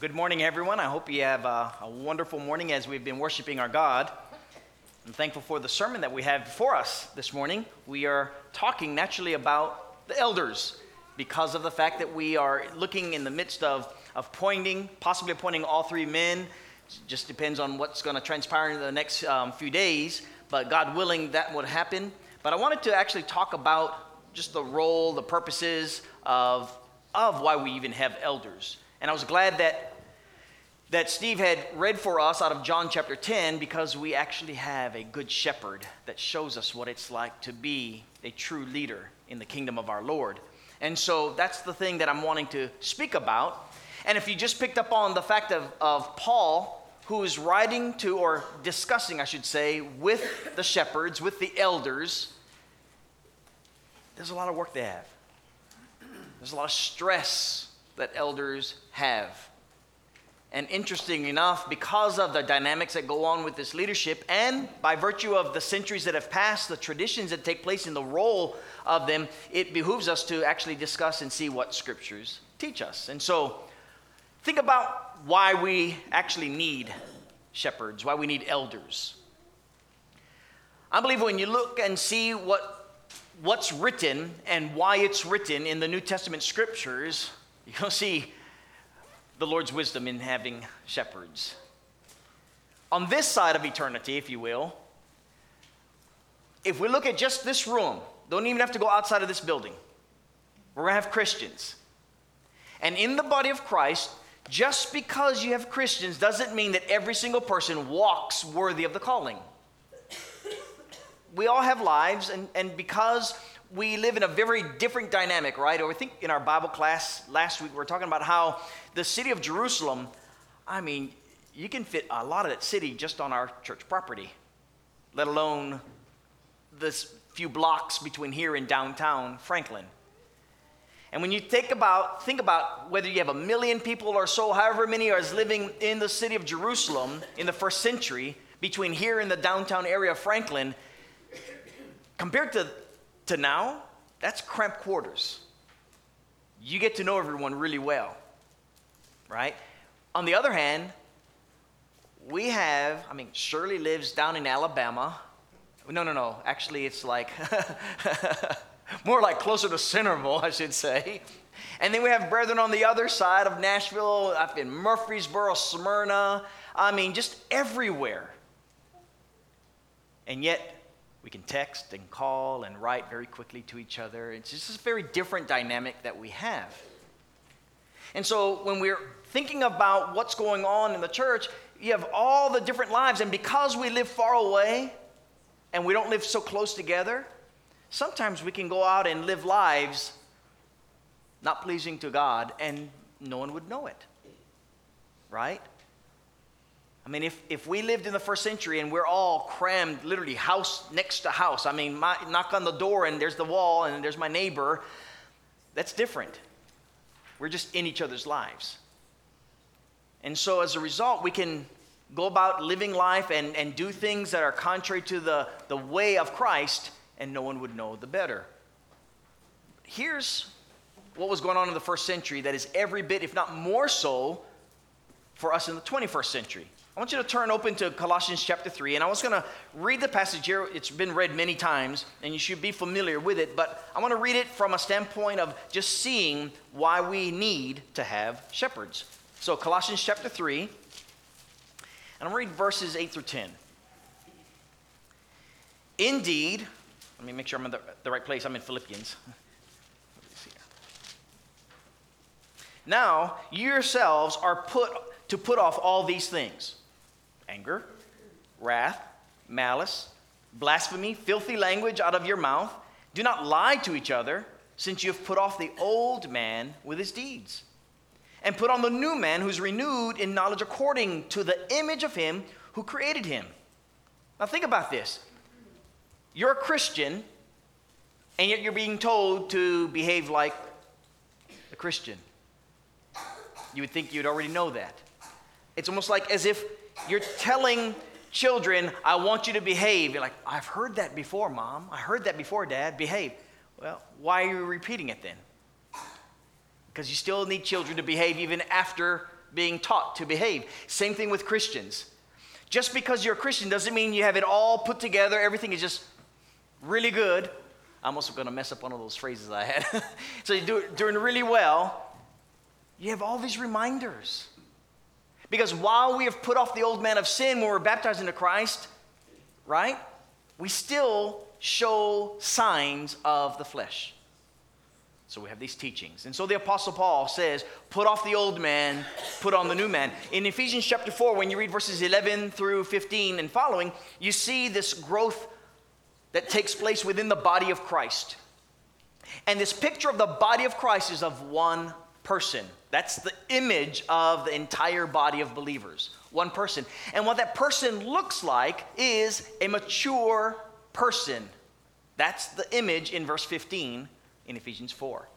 good morning, everyone. I hope you have a, a, wonderful morning as we've been worshiping our God. I'm thankful for the sermon that we have before us this morning. We are talking naturally about the elders because of the fact that we are looking in the midst of, of appointing, possibly appointing all three men. It just depends on what's going to transpire in the next um, few days, but God willing, that would happen. But I wanted to actually talk about just the role, the purposes of, of why we even have elders. And I was glad that, that Steve had read for us out of John chapter 10 because we actually have a good shepherd that shows us what it's like to be a true leader in the kingdom of our Lord. And so that's the thing that I'm wanting to speak about. And if you just picked up on the fact of, of Paul, who is writing to, or discussing, I should say, with the shepherds, with the elders, there's a lot of work they have. There's a lot of stress that elders have. And interesting enough, because of the dynamics that go on with this leadership, and by virtue of the centuries that have passed, the traditions that take place in the role of them, it behooves us to actually discuss and see what scriptures teach us. And so, think about why we actually need shepherds, why we need elders. I believe when you look and see what, what's written and why it's written in the New Testament scriptures, You'll see the Lord's wisdom in having shepherds. On this side of eternity, if you will, if we look at just this room, don't even have to go outside of this building. We're going to have Christians. And in the body of Christ, just because you have Christians doesn't mean that every single person walks worthy of the calling. We all have lives, and, and because we live in a very different dynamic, right? Or I think in our Bible class last week, we were talking about how the city of Jerusalem, I mean, you can fit a lot of that city just on our church property, let alone this few blocks between here and downtown Franklin. And when you think about, think about whether you have a million people or so, however many are living in the city of Jerusalem in the first century, between here and the downtown area of Franklin, compared to to now, that's cramped quarters. You get to know everyone really well, right? On the other hand, we have, I mean, Shirley lives down in Alabama. No, no, no. Actually, it's like more like closer to Centerville, I should say. And then we have brethren on the other side of Nashville, up in Murfreesboro, Smyrna. I mean, just everywhere. And yet, we can text and call and write very quickly to each other. It's just a very different dynamic that we have. And so when we're thinking about what's going on in the church, you have all the different lives. And because we live far away and we don't live so close together, sometimes we can go out and live lives not pleasing to God and no one would know it. Right? I mean, if, if we lived in the first century and we're all crammed, literally house next to house, I mean, my, knock on the door and there's the wall and there's my neighbor, that's different. We're just in each other's lives. And so as a result, we can go about living life and, and do things that are contrary to the, the way of Christ, and no one would know the better. Here's what was going on in the first century that is every bit, if not more so, for us in the 21st century. I want you to turn open to Colossians chapter 3, and I was going to read the passage here. It's been read many times, and you should be familiar with it, but I want to read it from a standpoint of just seeing why we need to have shepherds. So, Colossians chapter 3, and I'm going to read verses 8 through 10. Indeed, let me make sure I'm in the, the right place. I'm in Philippians. Now, you yourselves are put to put off all these things anger, wrath, malice, blasphemy, filthy language out of your mouth. Do not lie to each other, since you have put off the old man with his deeds, and put on the new man who's renewed in knowledge according to the image of him who created him. Now, think about this. You're a Christian, and yet you're being told to behave like a Christian. You would think you'd already know that. It's almost like as if you're telling children, I want you to behave. You're like, I've heard that before, mom. I heard that before, dad. Behave. Well, why are you repeating it then? Because you still need children to behave even after being taught to behave. Same thing with Christians. Just because you're a Christian doesn't mean you have it all put together, everything is just really good. I'm also going to mess up one of those phrases I had. so you're doing really well. You have all these reminders. Because while we have put off the old man of sin when we're baptized into Christ, right, we still show signs of the flesh. So we have these teachings. And so the Apostle Paul says, put off the old man, put on the new man. In Ephesians chapter 4, when you read verses 11 through 15 and following, you see this growth that takes place within the body of Christ. And this picture of the body of Christ is of one person. That's the image of the entire body of believers. One person. And what that person looks like is a mature person. That's the image in verse 15 in Ephesians 4.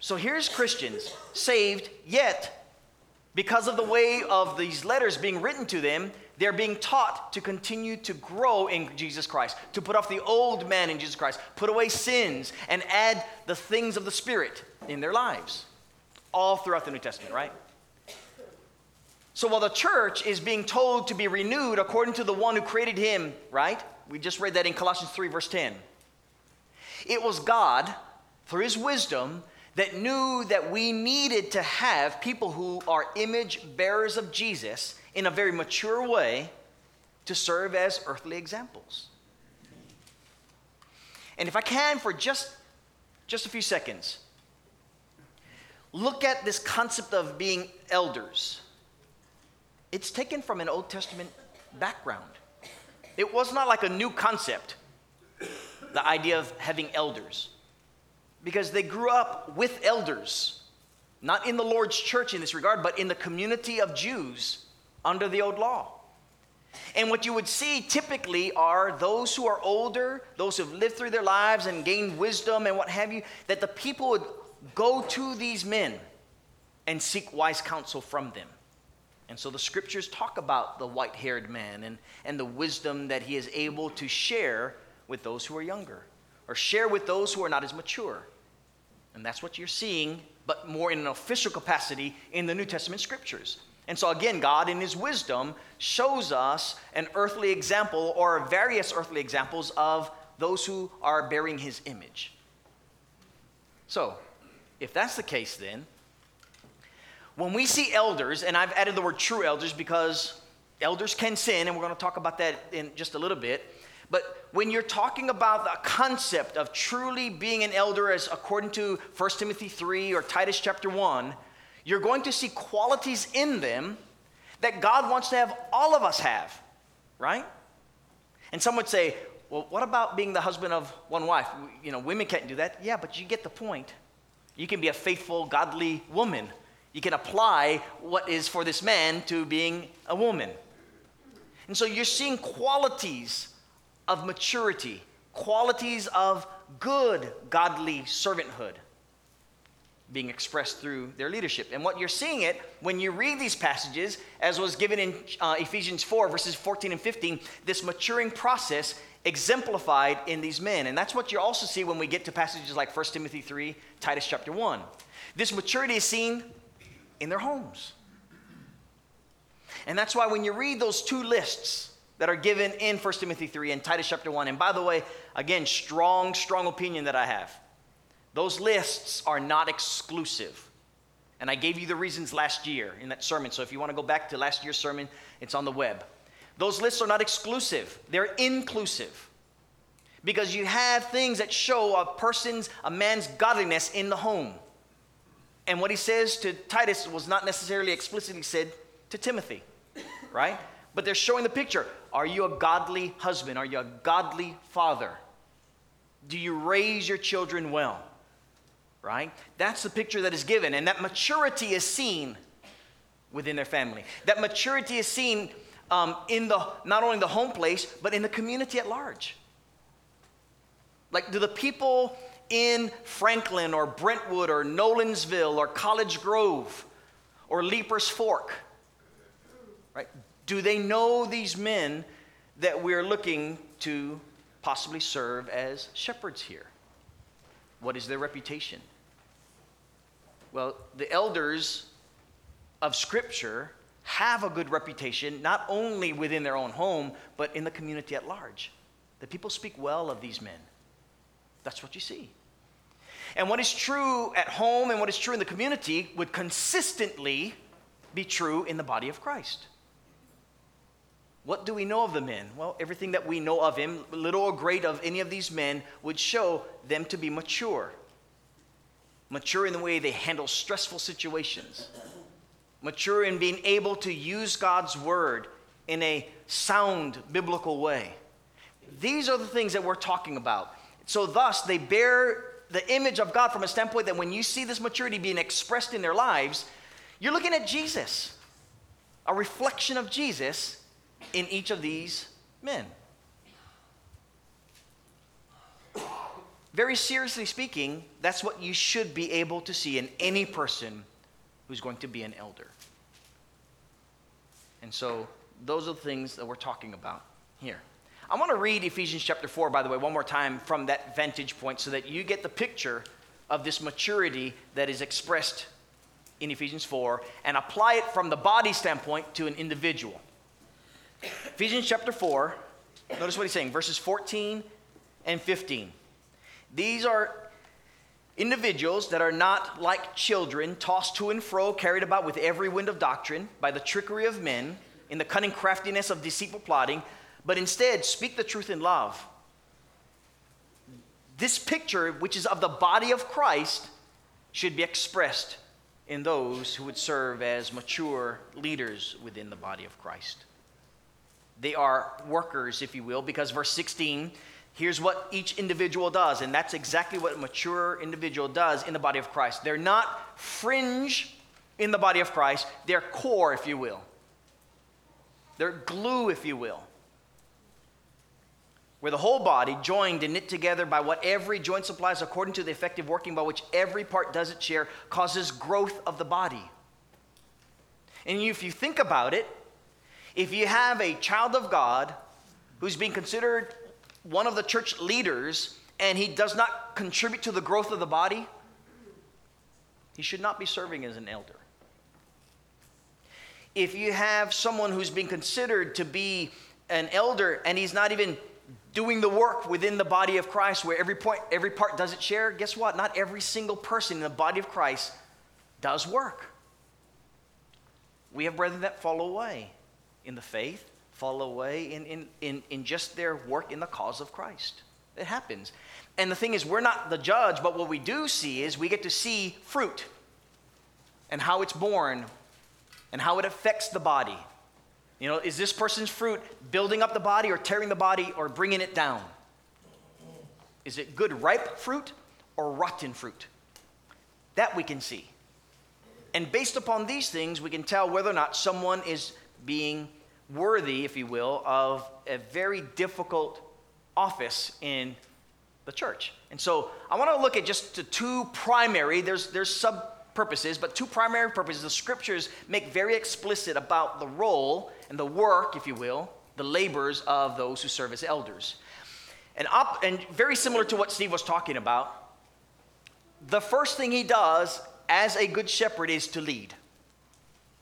So here's Christians, saved, yet, because of the way of these letters being written to them, they're being taught to continue to grow in Jesus Christ, to put off the old man in Jesus Christ, put away sins, and add the things of the Spirit in their lives. All throughout the New Testament, right? So while the church is being told to be renewed according to the one who created him, right? We just read that in Colossians 3, verse 10. It was God, through his wisdom, that knew that we needed to have people who are image bearers of Jesus in a very mature way to serve as earthly examples. And if I can, for just, just a few seconds, look at this concept of being elders. It's taken from an Old Testament background. It was not like a new concept the idea of having elders because they grew up with elders, not in the Lord's church in this regard, but in the community of Jews under the old law. And what you would see typically are those who are older, those who have lived through their lives and gained wisdom and what have you, that the people would go to these men and seek wise counsel from them. And so the scriptures talk about the white haired man and, and the wisdom that he is able to share with those who are younger or share with those who are not as mature. And that's what you're seeing, but more in an official capacity in the New Testament scriptures. And so, again, God, in His wisdom, shows us an earthly example or various earthly examples of those who are bearing His image. So, if that's the case, then, when we see elders, and I've added the word true elders because elders can sin, and we're going to talk about that in just a little bit. But when you're talking about the concept of truly being an elder, as according to 1 Timothy 3 or Titus chapter 1, you're going to see qualities in them that God wants to have all of us have, right? And some would say, well, what about being the husband of one wife? You know, women can't do that. Yeah, but you get the point. You can be a faithful, godly woman. You can apply what is for this man to being a woman. And so you're seeing qualities of maturity, qualities of good, godly servanthood being expressed through their leadership. And what you're seeing it when you read these passages, as was given in uh, Ephesians 4, verses 14 and 15, this maturing process exemplified in these men. And that's what you also see when we get to passages like 1 Timothy 3, Titus chapter 1. This maturity is seen in their homes. And that's why when you read those two lists, that are given in 1 Timothy 3 and Titus chapter 1. And by the way, again, strong, strong opinion that I have. Those lists are not exclusive. And I gave you the reasons last year in that sermon. So if you want to go back to last year's sermon, it's on the web. Those lists are not exclusive, they're inclusive. Because you have things that show a person's, a man's godliness in the home. And what he says to Titus was not necessarily explicitly said to Timothy, right? But they're showing the picture. Are you a godly husband? Are you a godly father? Do you raise your children well? Right? That's the picture that is given. And that maturity is seen within their family. That maturity is seen um, in the not only the home place, but in the community at large. Like, do the people in Franklin or Brentwood or Nolensville or College Grove or Leipers Fork, right? Do they know these men that we're looking to possibly serve as shepherds here? What is their reputation? Well, the elders of Scripture have a good reputation, not only within their own home, but in the community at large. The people speak well of these men. That's what you see. And what is true at home and what is true in the community would consistently be true in the body of Christ. What do we know of the men? Well, everything that we know of him, little or great of any of these men, would show them to be mature. Mature in the way they handle stressful situations, mature in being able to use God's word in a sound biblical way. These are the things that we're talking about. So, thus, they bear the image of God from a standpoint that when you see this maturity being expressed in their lives, you're looking at Jesus, a reflection of Jesus in each of these men. Very seriously speaking, that's what you should be able to see in any person who's going to be an elder. And so, those are the things that we're talking about here. I want to read Ephesians chapter 4, by the way, one more time from that vantage point so that you get the picture of this maturity that is expressed in Ephesians 4 and apply it from the body standpoint to an individual. Ephesians chapter 4, notice what he's saying, verses 14 and 15. These are individuals that are not like children, tossed to and fro, carried about with every wind of doctrine by the trickery of men, in the cunning craftiness of deceitful plotting but instead speak the truth in love. This picture, which is of the body of Christ, should be expressed in those who would serve as mature leaders within the body of Christ. They are workers, if you will, because verse 16, here's what each individual does, and that's exactly what a mature individual does in the body of Christ. They're not fringe in the body of Christ, they're core, if you will. They're glue, if you will where the whole body, joined and knit together by what every joint supplies according to the effective working by which every part does its share, causes growth of the body. And if you think about it, if you have a child of God who's being considered one of the church leaders and he does not contribute to the growth of the body, he should not be serving as an elder. If you have someone who's being considered to be an elder and he's not even doing the work within the body of Christ where every point every part does its share, guess what? Not every single person in the body of Christ does work. We have brethren that fall away in the faith, fall away in, in, in, in just their work in the cause of Christ. It happens. And the thing is, we're not the judge, but what we do see is we get to see fruit and how it's born and how it affects the body. You know, is this person's fruit building up the body or tearing the body or bringing it down? Is it good ripe fruit or rotten fruit? That we can see. And based upon these things, we can tell whether or not someone is being worthy, if you will, of a very difficult office in the church. And so I want to look at just the two primary, there's, there's sub purposes, but two primary purposes the scriptures make very explicit about the role and the work, if you will, the labors of those who serve as elders. And, up, and very similar to what Steve was talking about, the first thing he does as a good shepherd is to lead.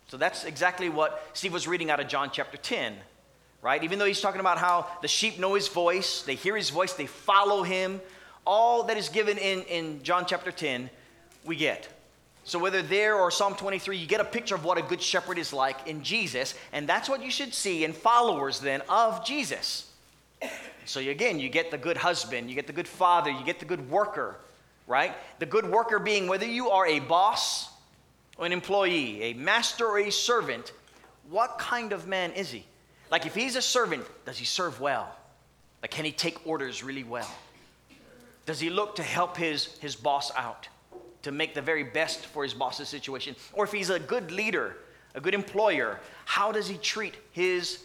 So that's exactly what Steve was reading out of John chapter 10, right? Even though he's talking about how the sheep know his voice, they hear his voice, they follow him, all that is given in, in John chapter 10, we get. So, whether there or Psalm 23, you get a picture of what a good shepherd is like in Jesus, and that's what you should see in followers then of Jesus. So, again, you get the good husband, you get the good father, you get the good worker, right? The good worker being whether you are a boss an employee, a master or a servant, what kind of man is he? Like, if he's a servant, does he serve well? Like, can he take orders really well? Does he look to help his, his boss out? to make the very best for his boss's situation. Or if he's a good leader, a good employer, how does he treat his,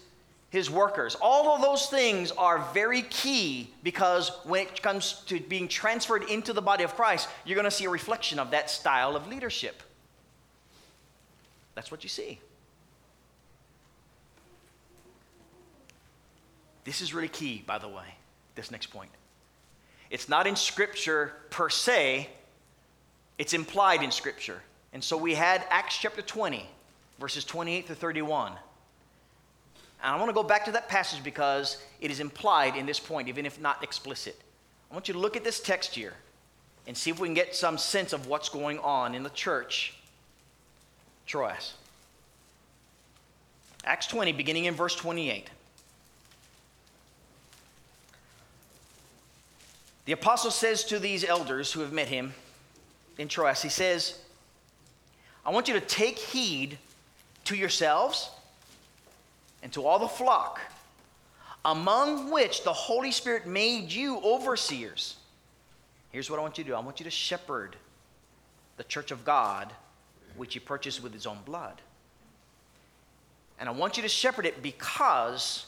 his workers? All of those things are very key because when it comes to being transferred into the body of Christ, you're going to see a reflection of that style of leadership. That's what you see. This is really key, by the way, this next point. It's not in Scripture per se, it's implied in Scripture. And so we had Acts chapter 20, verses 28 to 31. And I want to go back to that passage because it is implied in this point, even if not explicit. I want you to look at this text here and see if we can get some sense of what's going on in the church. Troas. Acts 20, beginning in verse 28. The apostle says to these elders who have met him in Troas, he says, I want you to take heed to yourselves and to all the flock, among which the Holy Spirit made you overseers. Here's what I want you to do I want you to shepherd the church of God, which he purchased with his own blood. And I want you to shepherd it because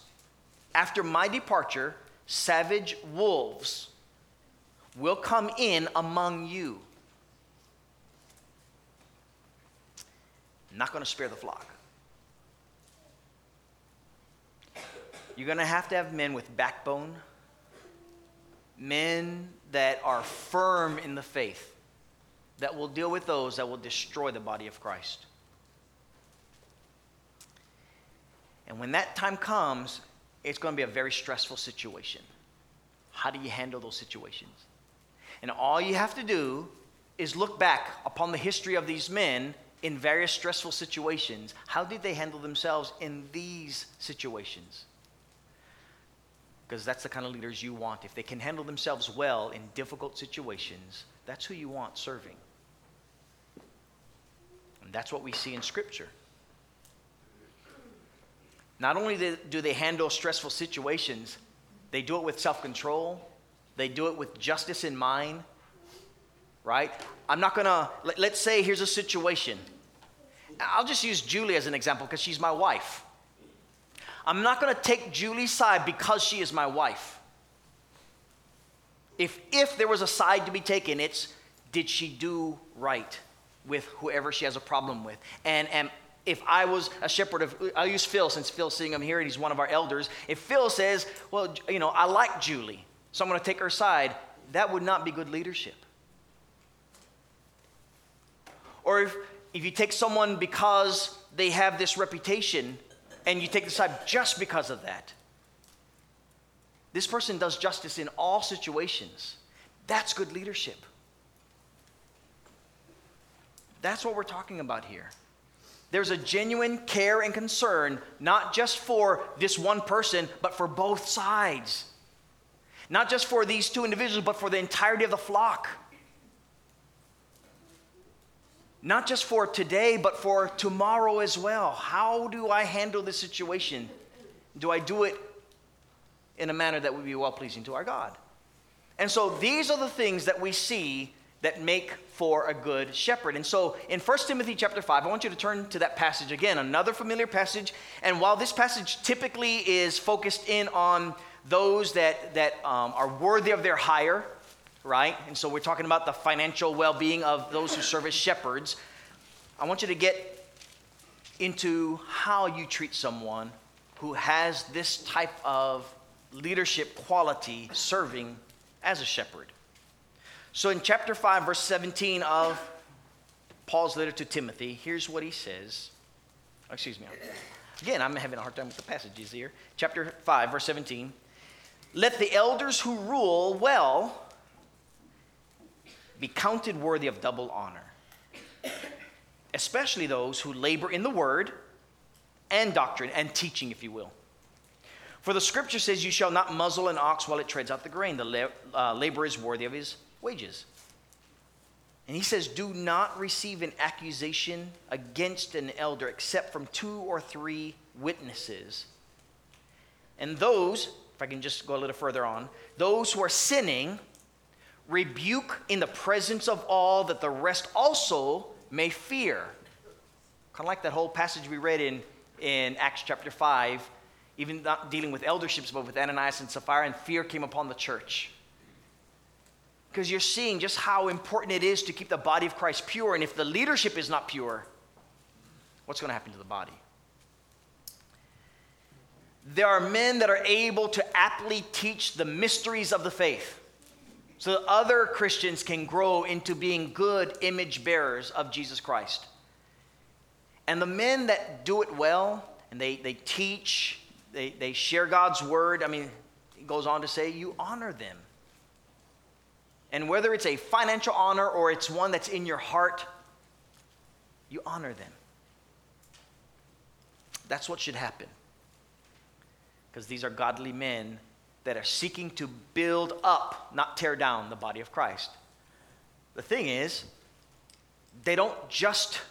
after my departure, savage wolves will come in among you. not going to spare the flock. You're going to have to have men with backbone, men that are firm in the faith, that will deal with those that will destroy the body of Christ. And when that time comes, it's going to be a very stressful situation. How do you handle those situations? And all you have to do is look back upon the history of these men in various stressful situations. How did they handle themselves in these situations? Because that's the kind of leaders you want. If they can handle themselves well in difficult situations, that's who you want serving. And that's what we see in Scripture. Not only do they handle stressful situations, they do it with self control, they do it with justice in mind, right? I'm not gonna, let, us say here's a situation. I'll just use Julie as an example because she's my wife. I'm not gonna take Julie's side because she is my wife. If, if there was a side to be taken, it's did she do right with whoever she has a problem with? And, and if I was a shepherd of, I'll use Phil since Phil's seeing him here and he's one of our elders. If Phil says, well, you know, I like Julie, so I'm going to take her side, that would not be good leadership. Or if, if you take someone because they have this reputation and you take the side just because of that, this person does justice in all situations. That's good leadership. That's what we're talking about here. There's a genuine care and concern, not just for this one person, but for both sides. Not just for these two individuals, but for the entirety of the flock. Not just for today, but for tomorrow as well. How do I handle this situation? Do I do it in a manner that would be well pleasing to our God? And so these are the things that we see that make for a good shepherd. And so in 1 Timothy chapter 5, I want you to turn to that passage again, another familiar passage. And while this passage typically is focused in on those that, that um, are worthy of their hire, right? And so we're talking about the financial well being of those who serve as shepherds. I want you to get into how you treat someone who has this type of leadership quality serving as a shepherd. So in chapter 5, verse 17 of Paul's letter to Timothy, here's what he says. Excuse me. Again, I'm having a hard time with the passages here. Chapter 5, verse 17. Let the elders who rule well be counted worthy of double honor, especially those who labor in the word and doctrine and teaching, if you will. For the scripture says, You shall not muzzle an ox while it treads out the grain. The la- uh, laborer is worthy of his wages. And he says, Do not receive an accusation against an elder except from two or three witnesses. And those if I can just go a little further on, those who are sinning rebuke in the presence of all that the rest also may fear. Kind of like that whole passage we read in, in Acts chapter 5, even not dealing with elderships, but with Ananias and Sapphira, and fear came upon the church. Because you're seeing just how important it is to keep the body of Christ pure. And if the leadership is not pure, what's going to happen to the body? there are men that are able to aptly teach the mysteries of the faith so that other Christians can grow into being good image bearers of Jesus Christ. And the men that do it well and they, they teach, they, they share God's word, I mean, it goes on to say, you honor them. And whether it's a financial honor or it's one that's in your heart, you honor them. That's what should happen. Because these are godly men that are seeking to build up, not tear down the body of Christ. The thing is, they don't just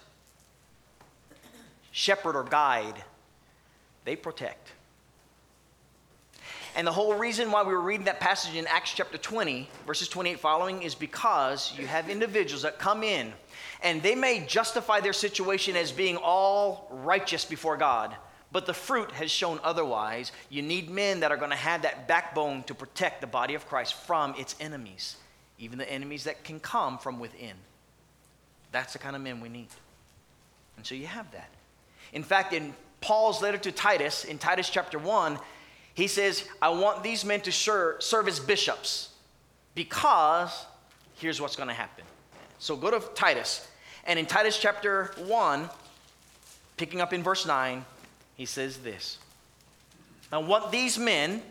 shepherd or guide, they protect. And the whole reason why we were reading that passage in Acts chapter 20, verses 28 following, is because you have individuals that come in and they may justify their situation as being all righteous before God, but the fruit has shown otherwise. You need men that are going to have that backbone to protect the body of Christ from its enemies, even the enemies that can come from within. That's the kind of men we need. And so you have that. In fact, in Paul's letter to Titus, in Titus chapter 1, he says, I want these men to serve, as bishops because here's what's going to happen. So go to Titus. And in Titus chapter 1, picking up in verse 9, he says this. I want these men,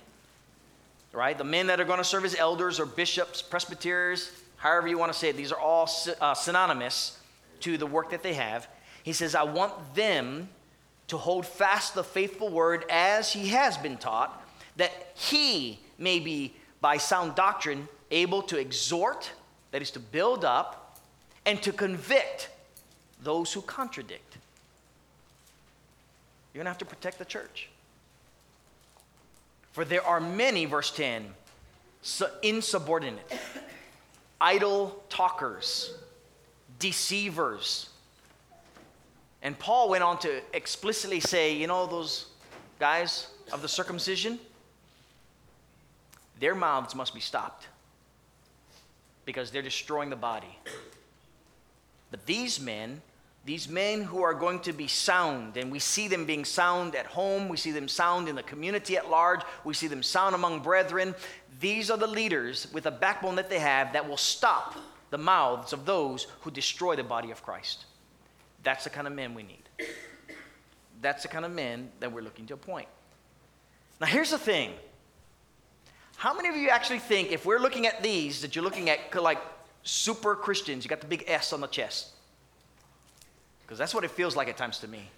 right, the men that are going to serve as elders or bishops, presbyters, however you want to say it, these are all uh, synonymous to the work that they have. He says, I want them to hold fast the faithful word as he has been taught, that he may be, by sound doctrine, able to exhort, that is, to build up, and to convict those who contradict. You're going to have to protect the church. For there are many, verse 10, insubordinate, idle talkers, deceivers and Paul went on to explicitly say, you know, those guys of the circumcision, their mouths must be stopped because they're destroying the body. But these men, these men who are going to be sound, and we see them being sound at home, we see them sound in the community at large, we see them sound among brethren. These are the leaders with a backbone that they have that will stop the mouths of those who destroy the body of Christ. That's the kind of men we need. That's the kind of men that we're looking to appoint. Now, here's the thing. How many of you actually think, if we're looking at these, that you're looking at like super Christians? You got the big S on the chest. Because that's what it feels like at times to me.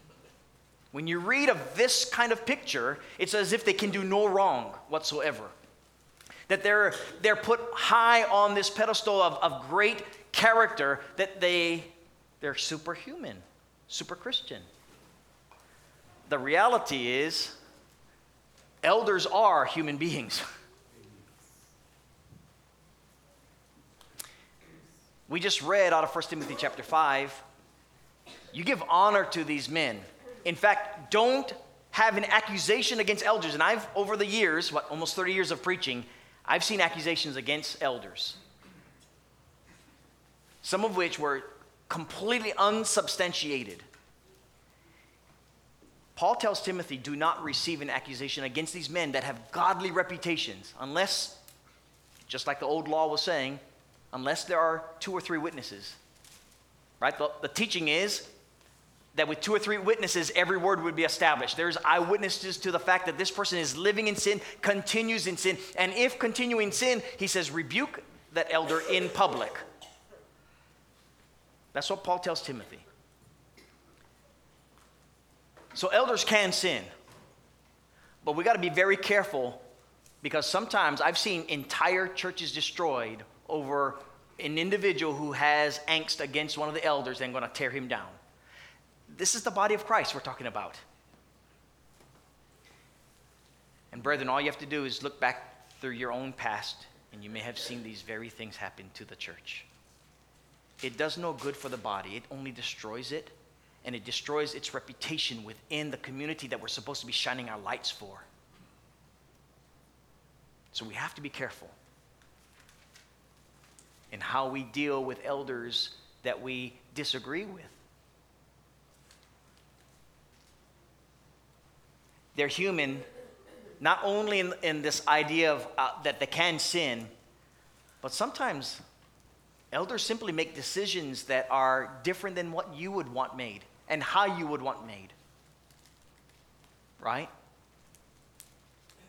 When you read of this kind of picture, it's as if they can do no wrong whatsoever. That they're, they're put high on this pedestal of, of great character that they they're superhuman, super Christian. The reality is, elders are human beings. We just read out of 1 Timothy chapter 5. You give honor to these men. In fact, don't have an accusation against elders. And I've, over the years, what, almost 30 years of preaching, I've seen accusations against elders. Some of which were completely unsubstantiated. Paul tells Timothy, do not receive an accusation against these men that have godly reputations, unless, just like the old law was saying, unless there are two or three witnesses. Right? The, the teaching is that with two or three witnesses, every word would be established. There's eyewitnesses to the fact that this person is living in sin, continues in sin, and if continuing sin, he says, rebuke that elder in public. That's what Paul tells Timothy. So elders can sin. But we got to be very careful because sometimes I've seen entire churches destroyed over an individual who has angst against one of the elders and going to tear him down. This is the body of Christ we're talking about. And brethren, all you have to do is look back through your own past and you may have seen these very things happen to the church. It does no good for the body, it only destroys it, and it destroys its reputation within the community that we're supposed to be shining our lights for. So we have to be careful in how we deal with elders that we disagree with. They're human, not only in, in this idea of uh, that they can sin, but sometimes Elders simply make decisions that are different than what you would want made. and how you would want made. Right?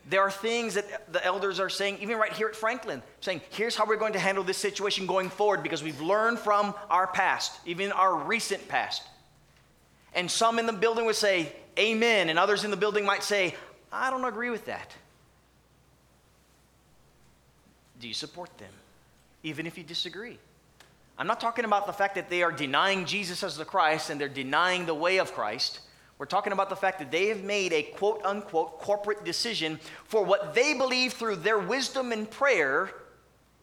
There are things that the elders are saying, even right here at Franklin, saying, here's how we're going to handle this situation going forward because we've learned from our past, even our recent past. And some in the building would say, Amen, and others in the building might say, I don't agree with that. Do you support them, even if you disagree? I'm not talking about the fact that they are denying Jesus as the Christ and they're denying the way of Christ. We're talking about the fact that they have made a quote unquote corporate decision for what they believe through their wisdom and prayer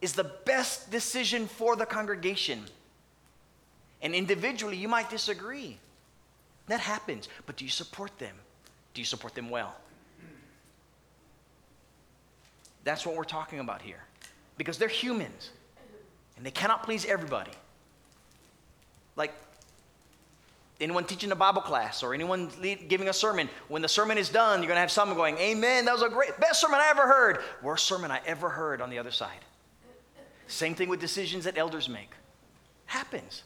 is the best decision for the congregation. And individually, you might disagree. That happens. But do you support them? Do you support them well? That's what we're talking about here. Because they're humans and they cannot please everybody. Like anyone teaching a Bible class or anyone lead, giving a sermon, when the sermon is done, you're going to have someone going, Amen, that was a great, best sermon I ever heard. Worst sermon I ever heard on the other side. Same thing with decisions that elders make. Happens.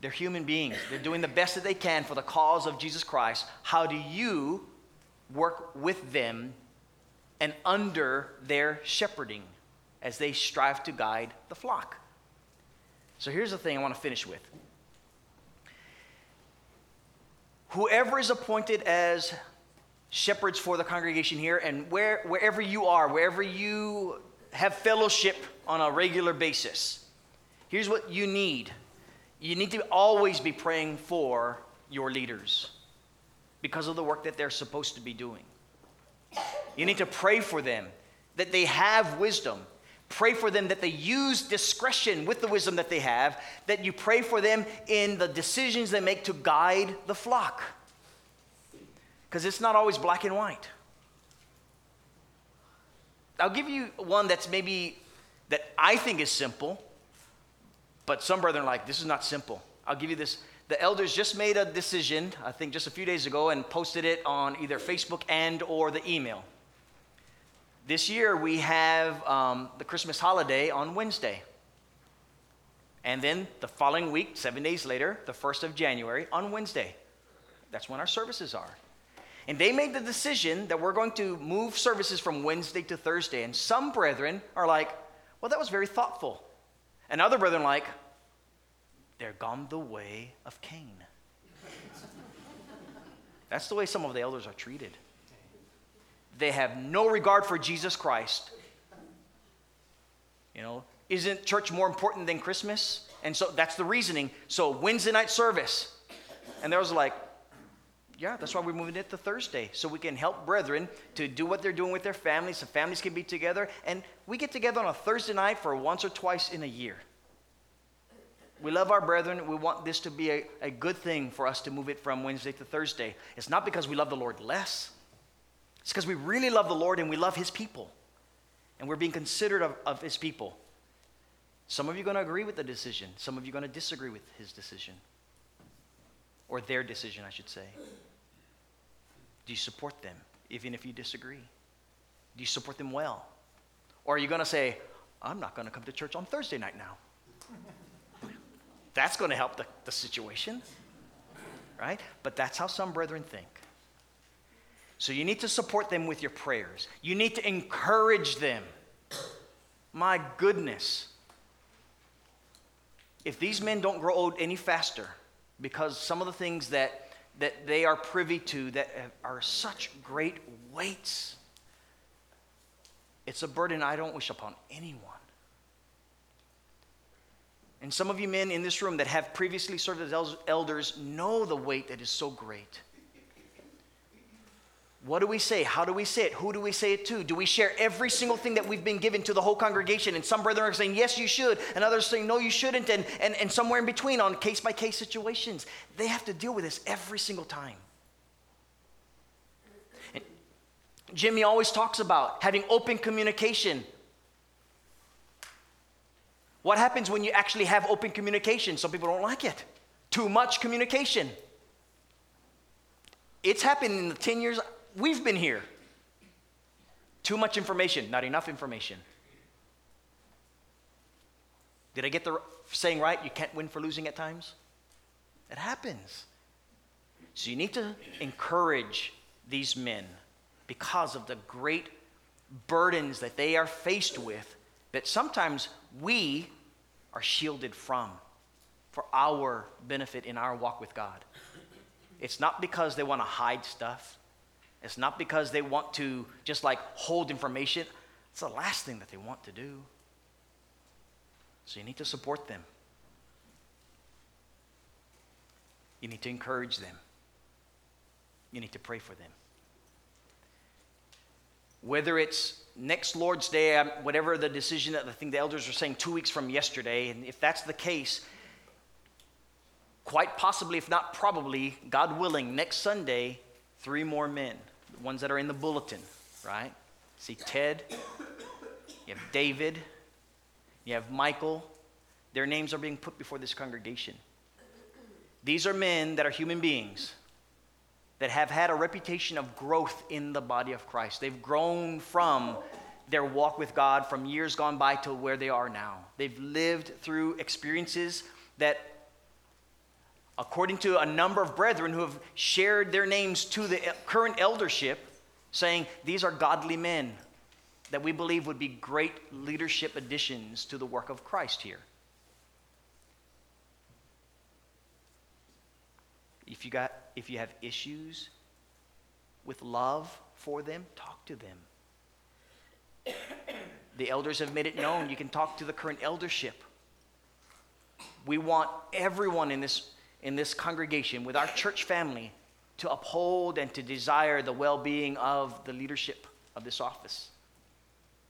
They're human beings. They're doing the best that they can for the cause of Jesus Christ. How do you work with them and under their shepherding as they strive to guide the flock? So here's the thing I want to finish with whoever is appointed as shepherds for the congregation here, and where, wherever you are, wherever you have fellowship on a regular basis, here's what you need. You need to always be praying for your leaders because of the work that they're supposed to be doing. You need to pray for them that they have wisdom. Pray for them that they use discretion with the wisdom that they have, that you pray for them in the decisions they make to guide the flock. Because it's not always black and white. I'll give you one that's maybe that I think is simple, but some brethren are like, this is not simple. I'll give you this. The elders just made a decision, I think just a few days ago, and posted it on either Facebook and or the email. This year we have um, the Christmas holiday on Wednesday. And then the following week, seven days later, the 1st of January, on Wednesday. That's when our services are. And they made the decision that we're going to move services from Wednesday to Thursday. And some brethren are like, well, that was very thoughtful. And other brethren like, they're gone the way of Cain. That's the way some of the elders are treated. They have no regard for Jesus Christ. You know, isn't church more important than Christmas? And so that's the reasoning. So Wednesday night service. And there was like, yeah, that's why we're moving it to Thursday, so we can help brethren to do what they're doing with their families, so families can be together. And we get together on a Thursday night for once or twice in a year. We love our brethren. We want this to be a, a good thing for us to move it from Wednesday to Thursday. It's not because we love the Lord less, it's because we really love the Lord and we love His people. And we're being considerate of, of His people. Some of you are going to agree with the decision, some of you are going to disagree with His decision. Or their decision, I should say. Do you support them, even if you disagree? Do you support them well? Or are you going to say, I'm not going to come to church on Thursday night now? That's going to help the, the situation, right? But that's how some brethren think. So you need to support them with your prayers. You need to encourage them. My goodness. If these men don't grow old any faster, because some of the things that, that they are privy to that are such great weights, it's a burden I don't wish upon anyone. And some of you men in this room that have previously served as elders know the weight that is so great. What do we say? How do we say it? Who do we say it to? Do we share every single thing that we've been given to the whole congregation? And some brethren are saying, yes, you should. And others saying, no, you shouldn't. And, and, and somewhere in between on case by case situations. They have to deal with this every single time. And Jimmy always talks about having open communication. What happens when you actually have open communication? Some people don't like it. Too much communication. It's happened in the 10 years we've been here. Too much information, not enough information. Did I get the saying right? You can't win for losing at times? It happens. So you need to encourage these men because of the great burdens that they are faced with that sometimes we are shielded from for our benefit in our walk with God. It's not because they want to hide stuff. It's not because they want to just like hold information. It's the last thing that they want to do. So you need to support them. You need to encourage them. You need to pray for them. Whether it's next Lord's Day, um, whatever the decision that I think the elders are saying two weeks from yesterday, and if that's the case, quite possibly, if not probably, God willing, next Sunday, three more men, the ones that are in the bulletin, right? See Ted, you have David, you have Michael. Their names are being put before this congregation. These are men that are human beings that have had a reputation of growth in the body of Christ. They've grown from their walk with God from years gone by to where they are now. They've lived through experiences that, according to a number of brethren who have shared their names to the current eldership, saying these are godly men that we believe would be great leadership additions to the work of Christ here. If you, got, if you have issues with love for them, talk to them. the elders have made it known you can talk to the current eldership. We want everyone in this, in this congregation, with our church family, to uphold and to desire the well being of the leadership of this office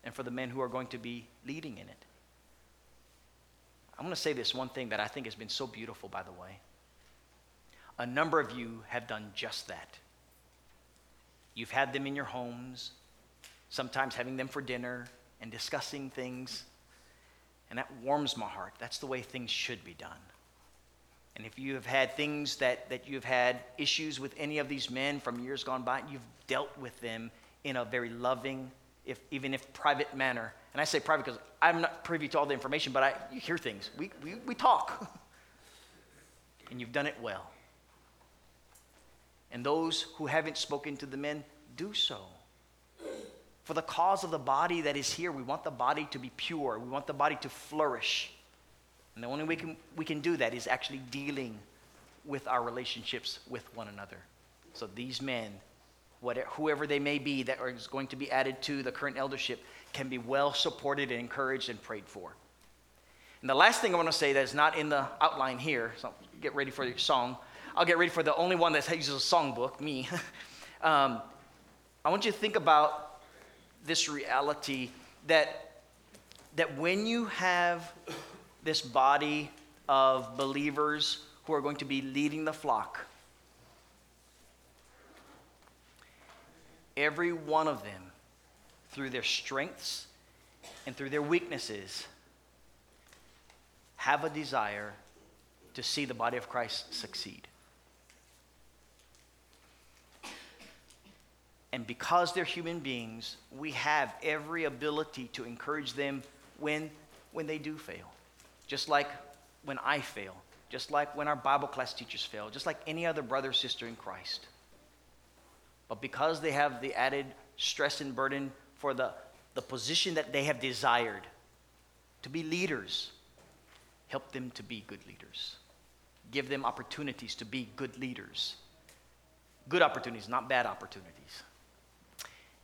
and for the men who are going to be leading in it. I'm going to say this one thing that I think has been so beautiful, by the way. A number of you have done just that. You've had them in your homes, sometimes having them for dinner and discussing things. And that warms my heart. That's the way things should be done. And if you have had things that, that you've had issues with any of these men from years gone by, you've dealt with them in a very loving, if, even if private manner. And I say private because I'm not privy to all the information, but I, you hear things. We, we, we talk. and you've done it well. And those who haven't spoken to the men, do so. For the cause of the body that is here, we want the body to be pure. We want the body to flourish. And the only way we can, we can do that is actually dealing with our relationships with one another. So these men, whatever, whoever they may be that is going to be added to the current eldership, can be well supported and encouraged and prayed for. And the last thing I want to say that is not in the outline here, so get ready for your song, I'll get ready for the only one that uses a songbook, me. um, I want you to think about this reality that, that when you have this body of believers who are going to be leading the flock, every one of them, through their strengths and through their weaknesses, have a desire to see the body of Christ succeed. And because they're human beings, we have every ability to encourage them when, when they do fail. Just like when I fail, just like when our Bible class teachers fail, just like any other brother or sister in Christ. But because they have the added stress and burden for the, the position that they have desired to be leaders, help them to be good leaders. Give them opportunities to be good leaders. Good opportunities, not bad opportunities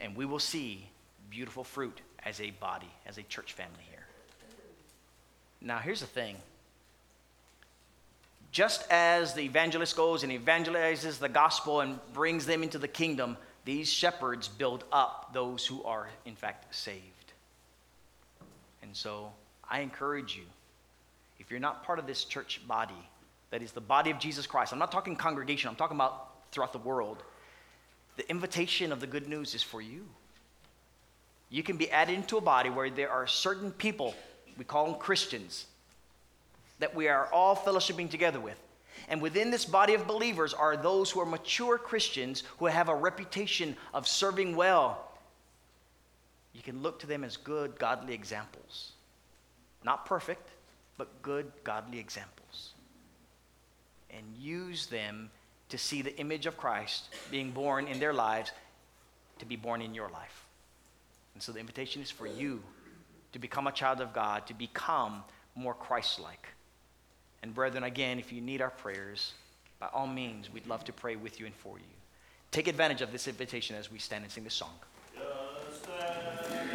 and we will see beautiful fruit as a body, as a church family. Now, here's the thing. Just as the evangelist goes and evangelizes the gospel and brings them into the kingdom, these shepherds build up those who are, in fact, saved. And so I encourage you, if you're not part of this church body, that is the body of Jesus Christ, I'm not talking congregation, I'm talking about throughout the world. The invitation of the good news is for you. You can be added into a body where there are certain people, we call them Christians, that we are all fellowshipping together with. And within this body of believers are those who are mature Christians who have a reputation of serving well. You can look to them as good, godly examples. Not perfect, but good, godly examples. And use them to see the image of Christ being born in their lives, to be born in your life. And so the invitation is for you to become a child of God, to become more Christ like. And brethren, again, if you need our prayers, by all means, we'd love to pray with you and for you. Take advantage of this invitation as we stand and sing this song.